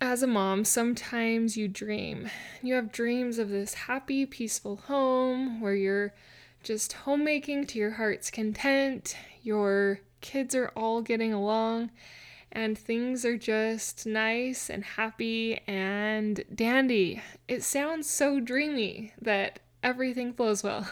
as a mom, sometimes you dream. You have dreams of this happy, peaceful home where you're just homemaking to your heart's content. Your kids are all getting along and things are just nice and happy and dandy. It sounds so dreamy that everything flows well.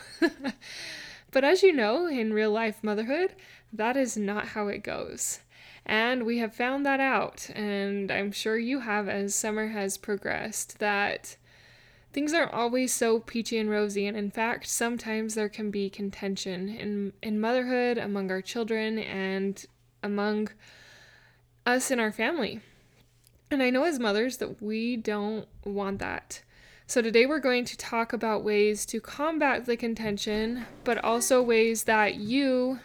but as you know, in real life motherhood, that is not how it goes. And we have found that out, and I'm sure you have as summer has progressed, that things aren't always so peachy and rosy. And in fact, sometimes there can be contention in, in motherhood, among our children, and among us and our family. And I know as mothers that we don't want that. So, today we're going to talk about ways to combat the contention, but also ways that you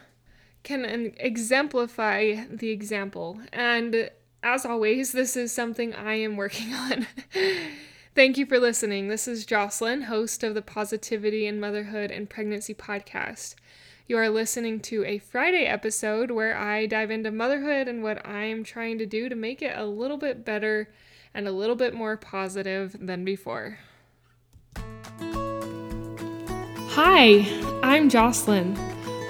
can exemplify the example. And as always, this is something I am working on. Thank you for listening. This is Jocelyn, host of the Positivity in Motherhood and Pregnancy podcast. You are listening to a Friday episode where I dive into motherhood and what I'm trying to do to make it a little bit better and a little bit more positive than before. Hi, I'm Jocelyn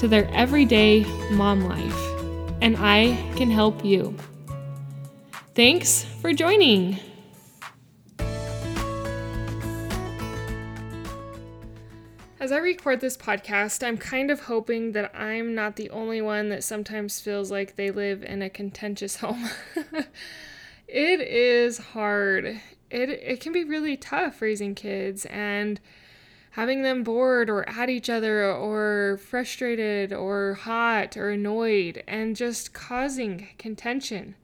to their everyday mom life, and I can help you. Thanks for joining. As I record this podcast, I'm kind of hoping that I'm not the only one that sometimes feels like they live in a contentious home. it is hard. It it can be really tough raising kids and having them bored or at each other or frustrated or hot or annoyed and just causing contention.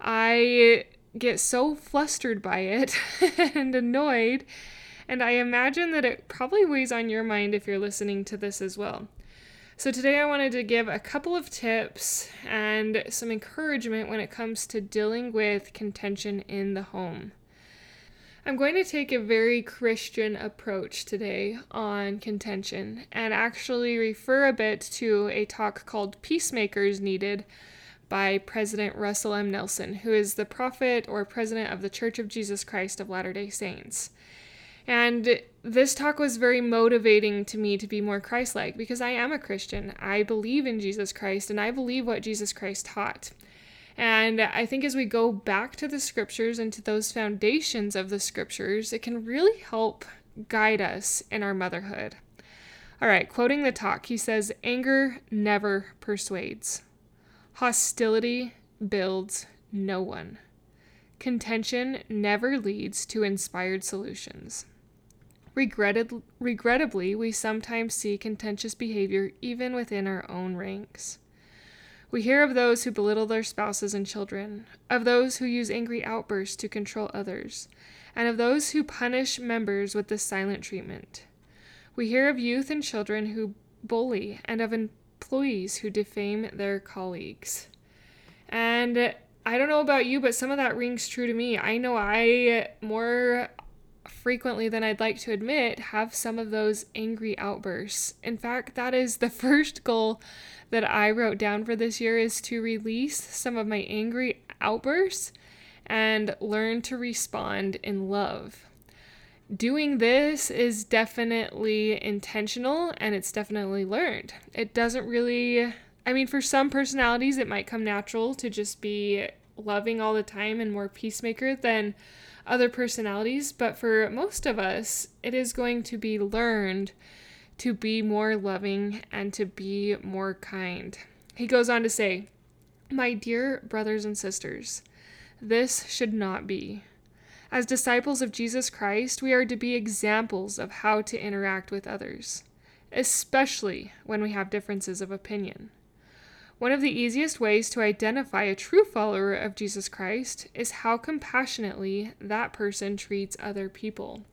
I get so flustered by it and annoyed, and I imagine that it probably weighs on your mind if you're listening to this as well. So, today I wanted to give a couple of tips and some encouragement when it comes to dealing with contention in the home. I'm going to take a very Christian approach today on contention and actually refer a bit to a talk called Peacemakers Needed by President Russell M. Nelson, who is the prophet or president of the Church of Jesus Christ of Latter day Saints. And this talk was very motivating to me to be more Christ like because I am a Christian. I believe in Jesus Christ and I believe what Jesus Christ taught. And I think as we go back to the scriptures and to those foundations of the scriptures, it can really help guide us in our motherhood. All right, quoting the talk, he says, Anger never persuades, hostility builds no one. Contention never leads to inspired solutions. Regretted, regrettably, we sometimes see contentious behavior even within our own ranks. We hear of those who belittle their spouses and children, of those who use angry outbursts to control others, and of those who punish members with this silent treatment. We hear of youth and children who bully, and of employees who defame their colleagues. And I don't know about you, but some of that rings true to me. I know I more frequently than I'd like to admit have some of those angry outbursts. In fact, that is the first goal that I wrote down for this year is to release some of my angry outbursts and learn to respond in love. Doing this is definitely intentional and it's definitely learned. It doesn't really, I mean, for some personalities, it might come natural to just be loving all the time and more peacemaker than other personalities, but for most of us, it is going to be learned to be more loving and to be more kind. He goes on to say, My dear brothers and sisters, this should not be. As disciples of Jesus Christ, we are to be examples of how to interact with others, especially when we have differences of opinion. One of the easiest ways to identify a true follower of Jesus Christ is how compassionately that person treats other people.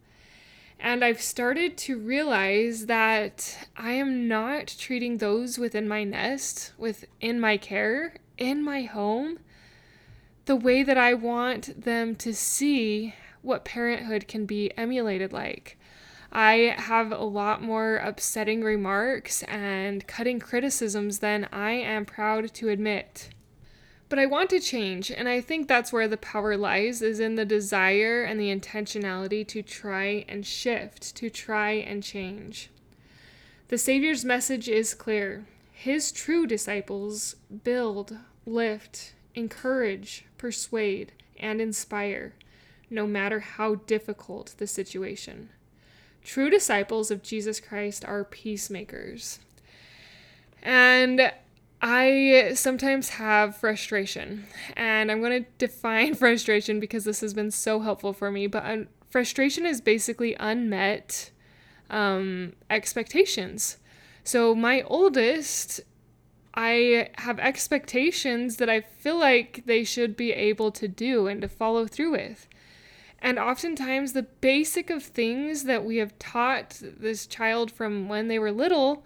And I've started to realize that I am not treating those within my nest, within my care, in my home, the way that I want them to see what parenthood can be emulated like. I have a lot more upsetting remarks and cutting criticisms than I am proud to admit. But I want to change, and I think that's where the power lies is in the desire and the intentionality to try and shift, to try and change. The Savior's message is clear. His true disciples build, lift, encourage, persuade, and inspire, no matter how difficult the situation. True disciples of Jesus Christ are peacemakers. And I sometimes have frustration, and I'm going to define frustration because this has been so helpful for me. But um, frustration is basically unmet um, expectations. So, my oldest, I have expectations that I feel like they should be able to do and to follow through with. And oftentimes, the basic of things that we have taught this child from when they were little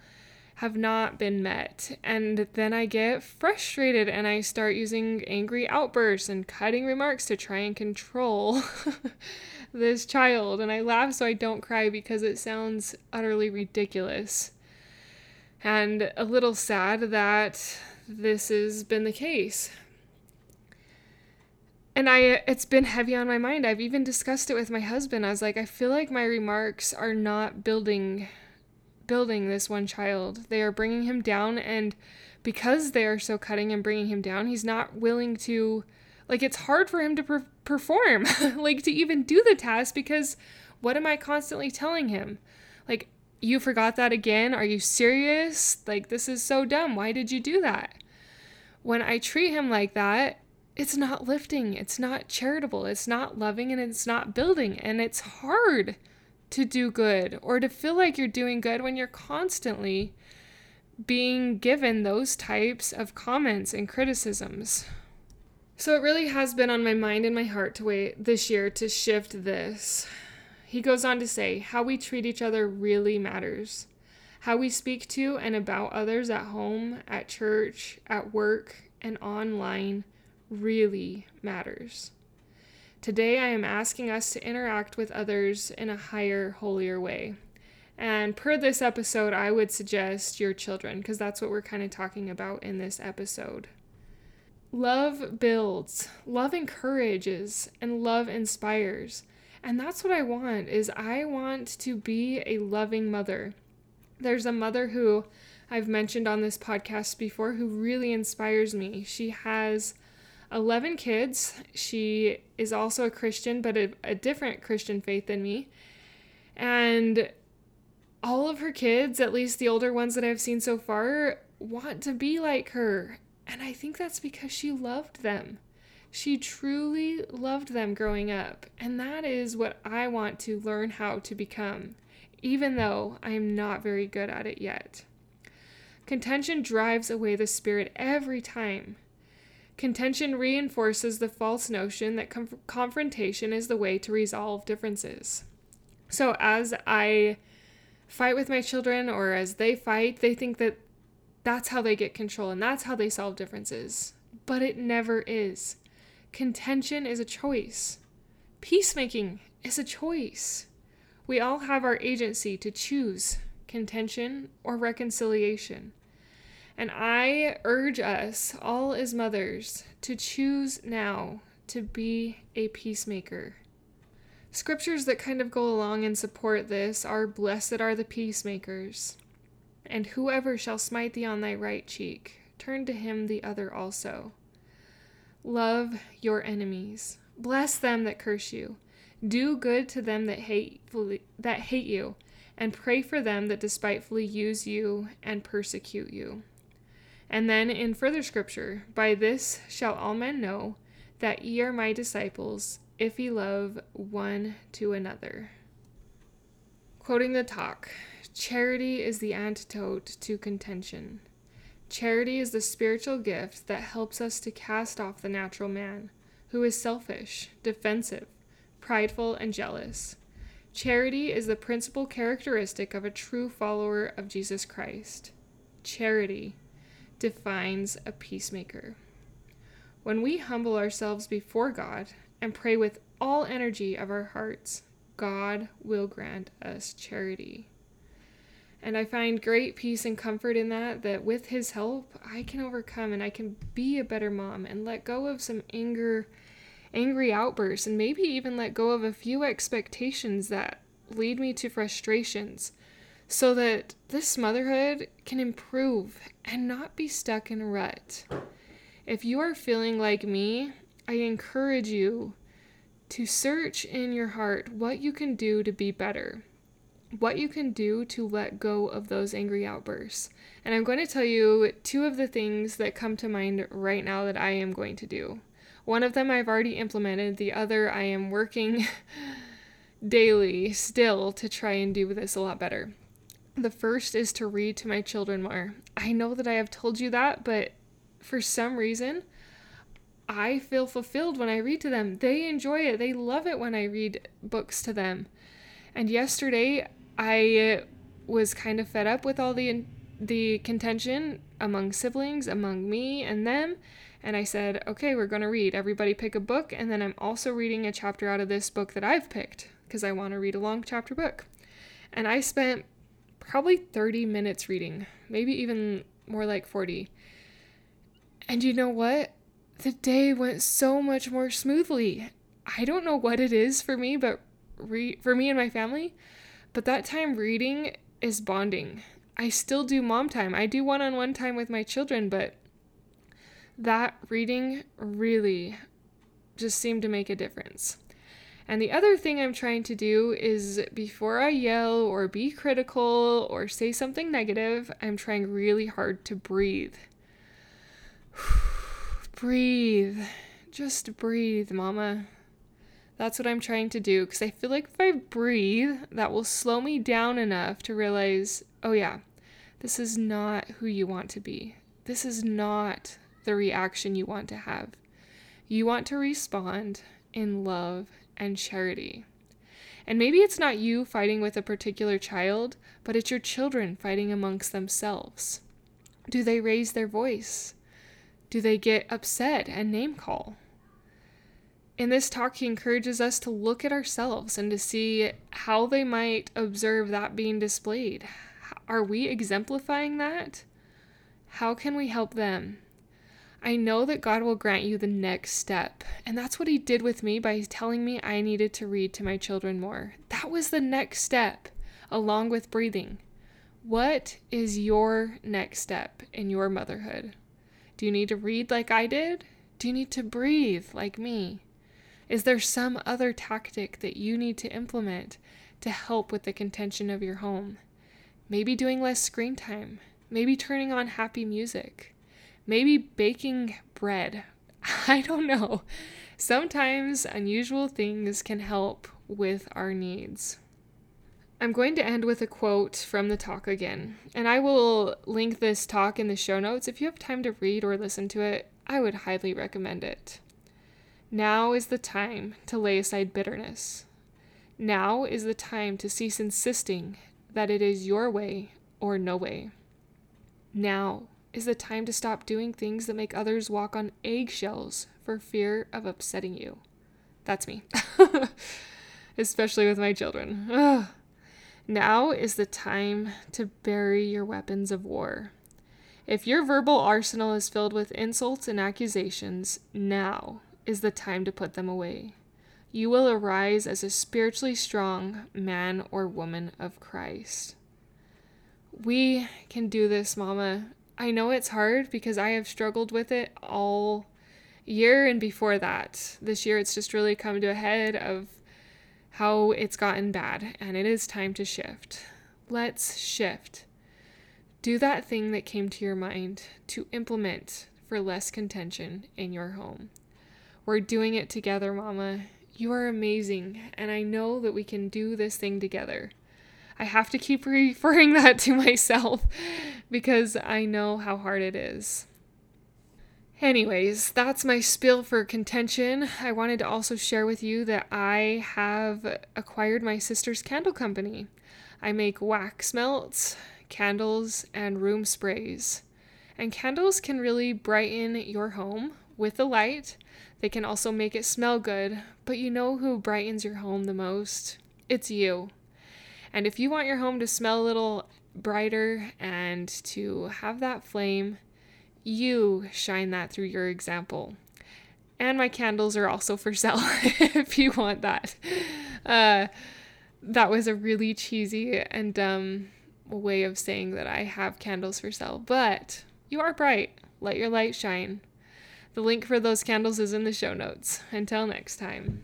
have not been met. And then I get frustrated and I start using angry outbursts and cutting remarks to try and control this child. And I laugh so I don't cry because it sounds utterly ridiculous. And a little sad that this has been the case and I it's been heavy on my mind. I've even discussed it with my husband. I was like, I feel like my remarks are not building building this one child. They are bringing him down and because they are so cutting and bringing him down, he's not willing to like it's hard for him to per- perform, like to even do the task because what am I constantly telling him? Like you forgot that again? Are you serious? Like this is so dumb. Why did you do that? When I treat him like that, it's not lifting, it's not charitable, it's not loving, and it's not building. And it's hard to do good or to feel like you're doing good when you're constantly being given those types of comments and criticisms. So it really has been on my mind and my heart to wait this year to shift this. He goes on to say, how we treat each other really matters. How we speak to and about others at home, at church, at work, and online really matters. Today, I am asking us to interact with others in a higher, holier way. And per this episode, I would suggest your children, because that's what we're kind of talking about in this episode. Love builds, love encourages, and love inspires. And that's what I want is I want to be a loving mother. There's a mother who I've mentioned on this podcast before who really inspires me. She has 11 kids. She is also a Christian, but a, a different Christian faith than me. And all of her kids, at least the older ones that I've seen so far, want to be like her. And I think that's because she loved them. She truly loved them growing up. And that is what I want to learn how to become, even though I am not very good at it yet. Contention drives away the spirit every time. Contention reinforces the false notion that com- confrontation is the way to resolve differences. So, as I fight with my children or as they fight, they think that that's how they get control and that's how they solve differences. But it never is. Contention is a choice, peacemaking is a choice. We all have our agency to choose contention or reconciliation. And I urge us, all as mothers, to choose now to be a peacemaker. Scriptures that kind of go along and support this are Blessed are the peacemakers, and whoever shall smite thee on thy right cheek, turn to him the other also. Love your enemies, bless them that curse you, do good to them that hatefully that hate you, and pray for them that despitefully use you and persecute you. And then in further scripture, by this shall all men know that ye are my disciples, if ye love one to another. Quoting the talk Charity is the antidote to contention. Charity is the spiritual gift that helps us to cast off the natural man, who is selfish, defensive, prideful, and jealous. Charity is the principal characteristic of a true follower of Jesus Christ. Charity defines a peacemaker. When we humble ourselves before God and pray with all energy of our hearts, God will grant us charity. And I find great peace and comfort in that, that with His help, I can overcome and I can be a better mom and let go of some anger, angry outbursts, and maybe even let go of a few expectations that lead me to frustrations so that this motherhood can improve and not be stuck in a rut. If you are feeling like me, I encourage you to search in your heart what you can do to be better, what you can do to let go of those angry outbursts. And I'm going to tell you two of the things that come to mind right now that I am going to do. One of them I've already implemented, the other I am working daily still to try and do this a lot better. The first is to read to my children more. I know that I have told you that, but for some reason, I feel fulfilled when I read to them. They enjoy it. They love it when I read books to them. And yesterday, I was kind of fed up with all the the contention among siblings, among me and them, and I said, "Okay, we're going to read. Everybody pick a book, and then I'm also reading a chapter out of this book that I've picked because I want to read a long chapter book." And I spent probably 30 minutes reading, maybe even more like 40. And you know what? The day went so much more smoothly. I don't know what it is for me, but re- for me and my family, but that time reading is bonding. I still do mom time. I do one on one time with my children, but that reading really just seemed to make a difference. And the other thing I'm trying to do is before I yell or be critical or say something negative, I'm trying really hard to breathe. breathe. Just breathe, mama. That's what I'm trying to do because I feel like if I breathe, that will slow me down enough to realize oh, yeah, this is not who you want to be. This is not the reaction you want to have. You want to respond in love and charity. And maybe it's not you fighting with a particular child, but it's your children fighting amongst themselves. Do they raise their voice? Do they get upset and name call? In this talk, he encourages us to look at ourselves and to see how they might observe that being displayed. Are we exemplifying that? How can we help them? I know that God will grant you the next step. And that's what He did with me by telling me I needed to read to my children more. That was the next step, along with breathing. What is your next step in your motherhood? Do you need to read like I did? Do you need to breathe like me? Is there some other tactic that you need to implement to help with the contention of your home? Maybe doing less screen time, maybe turning on happy music Maybe baking bread. I don't know. Sometimes unusual things can help with our needs. I'm going to end with a quote from the talk again, and I will link this talk in the show notes. If you have time to read or listen to it, I would highly recommend it. Now is the time to lay aside bitterness. Now is the time to cease insisting that it is your way or no way. Now is the time to stop doing things that make others walk on eggshells for fear of upsetting you. That's me. Especially with my children. Ugh. Now is the time to bury your weapons of war. If your verbal arsenal is filled with insults and accusations, now is the time to put them away. You will arise as a spiritually strong man or woman of Christ. We can do this, Mama, I know it's hard because I have struggled with it all year and before that. This year it's just really come to a head of how it's gotten bad and it is time to shift. Let's shift. Do that thing that came to your mind to implement for less contention in your home. We're doing it together, Mama. You are amazing, and I know that we can do this thing together. I have to keep referring that to myself because I know how hard it is. Anyways, that's my spill for contention. I wanted to also share with you that I have acquired my sister's candle company. I make wax melts, candles, and room sprays. And candles can really brighten your home with the light. They can also make it smell good, but you know who brightens your home the most? It's you. And if you want your home to smell a little brighter and to have that flame, you shine that through your example. And my candles are also for sale if you want that. Uh, that was a really cheesy and dumb way of saying that I have candles for sale, but you are bright. Let your light shine. The link for those candles is in the show notes. Until next time.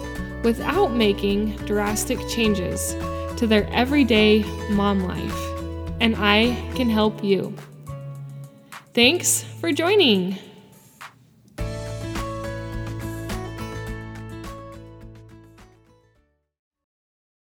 without making drastic changes to their everyday mom life. And I can help you. Thanks for joining.